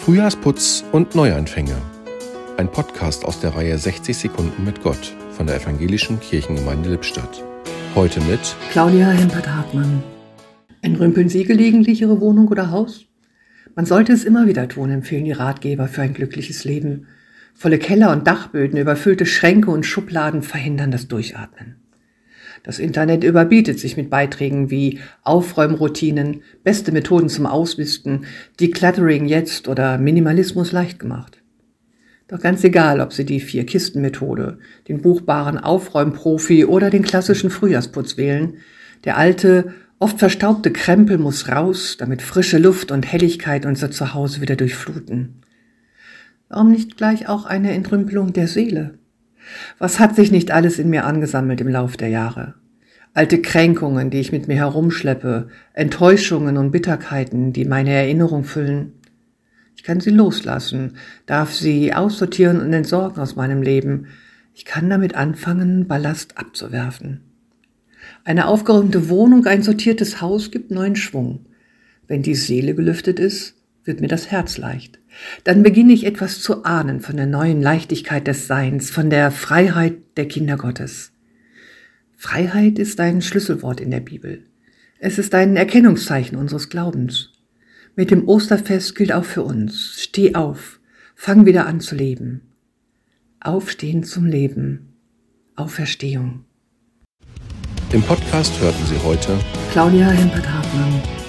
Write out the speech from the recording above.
Frühjahrsputz und Neuanfänge. Ein Podcast aus der Reihe 60 Sekunden mit Gott von der Evangelischen Kirchengemeinde Lippstadt. Heute mit Claudia Hempert-Hartmann. Entrümpeln Sie gelegentlich Ihre Wohnung oder Haus? Man sollte es immer wieder tun, empfehlen die Ratgeber für ein glückliches Leben. Volle Keller und Dachböden, überfüllte Schränke und Schubladen verhindern das Durchatmen. Das Internet überbietet sich mit Beiträgen wie Aufräumroutinen, beste Methoden zum Ausmisten, Decluttering jetzt oder Minimalismus leicht gemacht. Doch ganz egal, ob Sie die Vier-Kisten-Methode, den buchbaren Aufräumprofi oder den klassischen Frühjahrsputz wählen, der alte, oft verstaubte Krempel muss raus, damit frische Luft und Helligkeit unser Zuhause wieder durchfluten. Warum nicht gleich auch eine Entrümpelung der Seele? Was hat sich nicht alles in mir angesammelt im Lauf der Jahre? Alte Kränkungen, die ich mit mir herumschleppe, Enttäuschungen und Bitterkeiten, die meine Erinnerung füllen. Ich kann sie loslassen, darf sie aussortieren und entsorgen aus meinem Leben. Ich kann damit anfangen, Ballast abzuwerfen. Eine aufgeräumte Wohnung, ein sortiertes Haus gibt neuen Schwung. Wenn die Seele gelüftet ist, wird mir das Herz leicht. Dann beginne ich etwas zu ahnen von der neuen Leichtigkeit des Seins, von der Freiheit der Kinder Gottes. Freiheit ist ein Schlüsselwort in der Bibel. Es ist ein Erkennungszeichen unseres Glaubens. Mit dem Osterfest gilt auch für uns. Steh auf, fang wieder an zu leben. Aufstehen zum Leben. Auferstehung. Im Podcast hörten Sie heute Claudia Hempert-Hartmann.